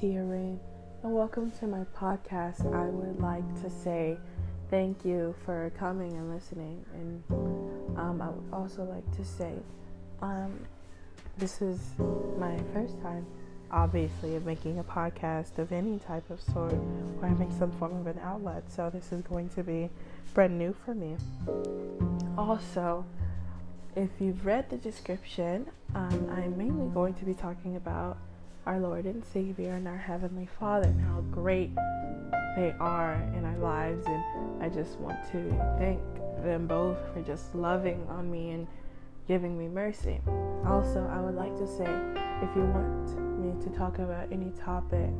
Tia Rain, and welcome to my podcast. I would like to say thank you for coming and listening, and um, I would also like to say um, this is my first time, obviously, of making a podcast of any type of sort or having some form of an outlet, so this is going to be brand new for me. Also, if you've read the description, um, I'm mainly going to be talking about our Lord and Savior and our Heavenly Father and how great they are in our lives. And I just want to thank them both for just loving on me and giving me mercy. Also, I would like to say if you want me to talk about any topic,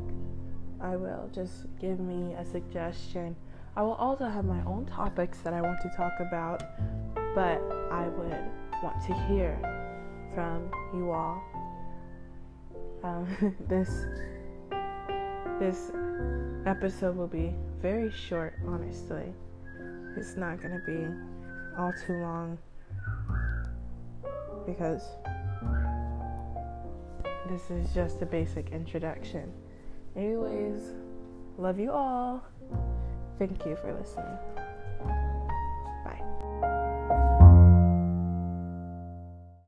I will just give me a suggestion. I will also have my own topics that I want to talk about, but I would want to hear from you all um, this this episode will be very short, honestly. It's not gonna be all too long because this is just a basic introduction. Anyways, love you all. Thank you for listening.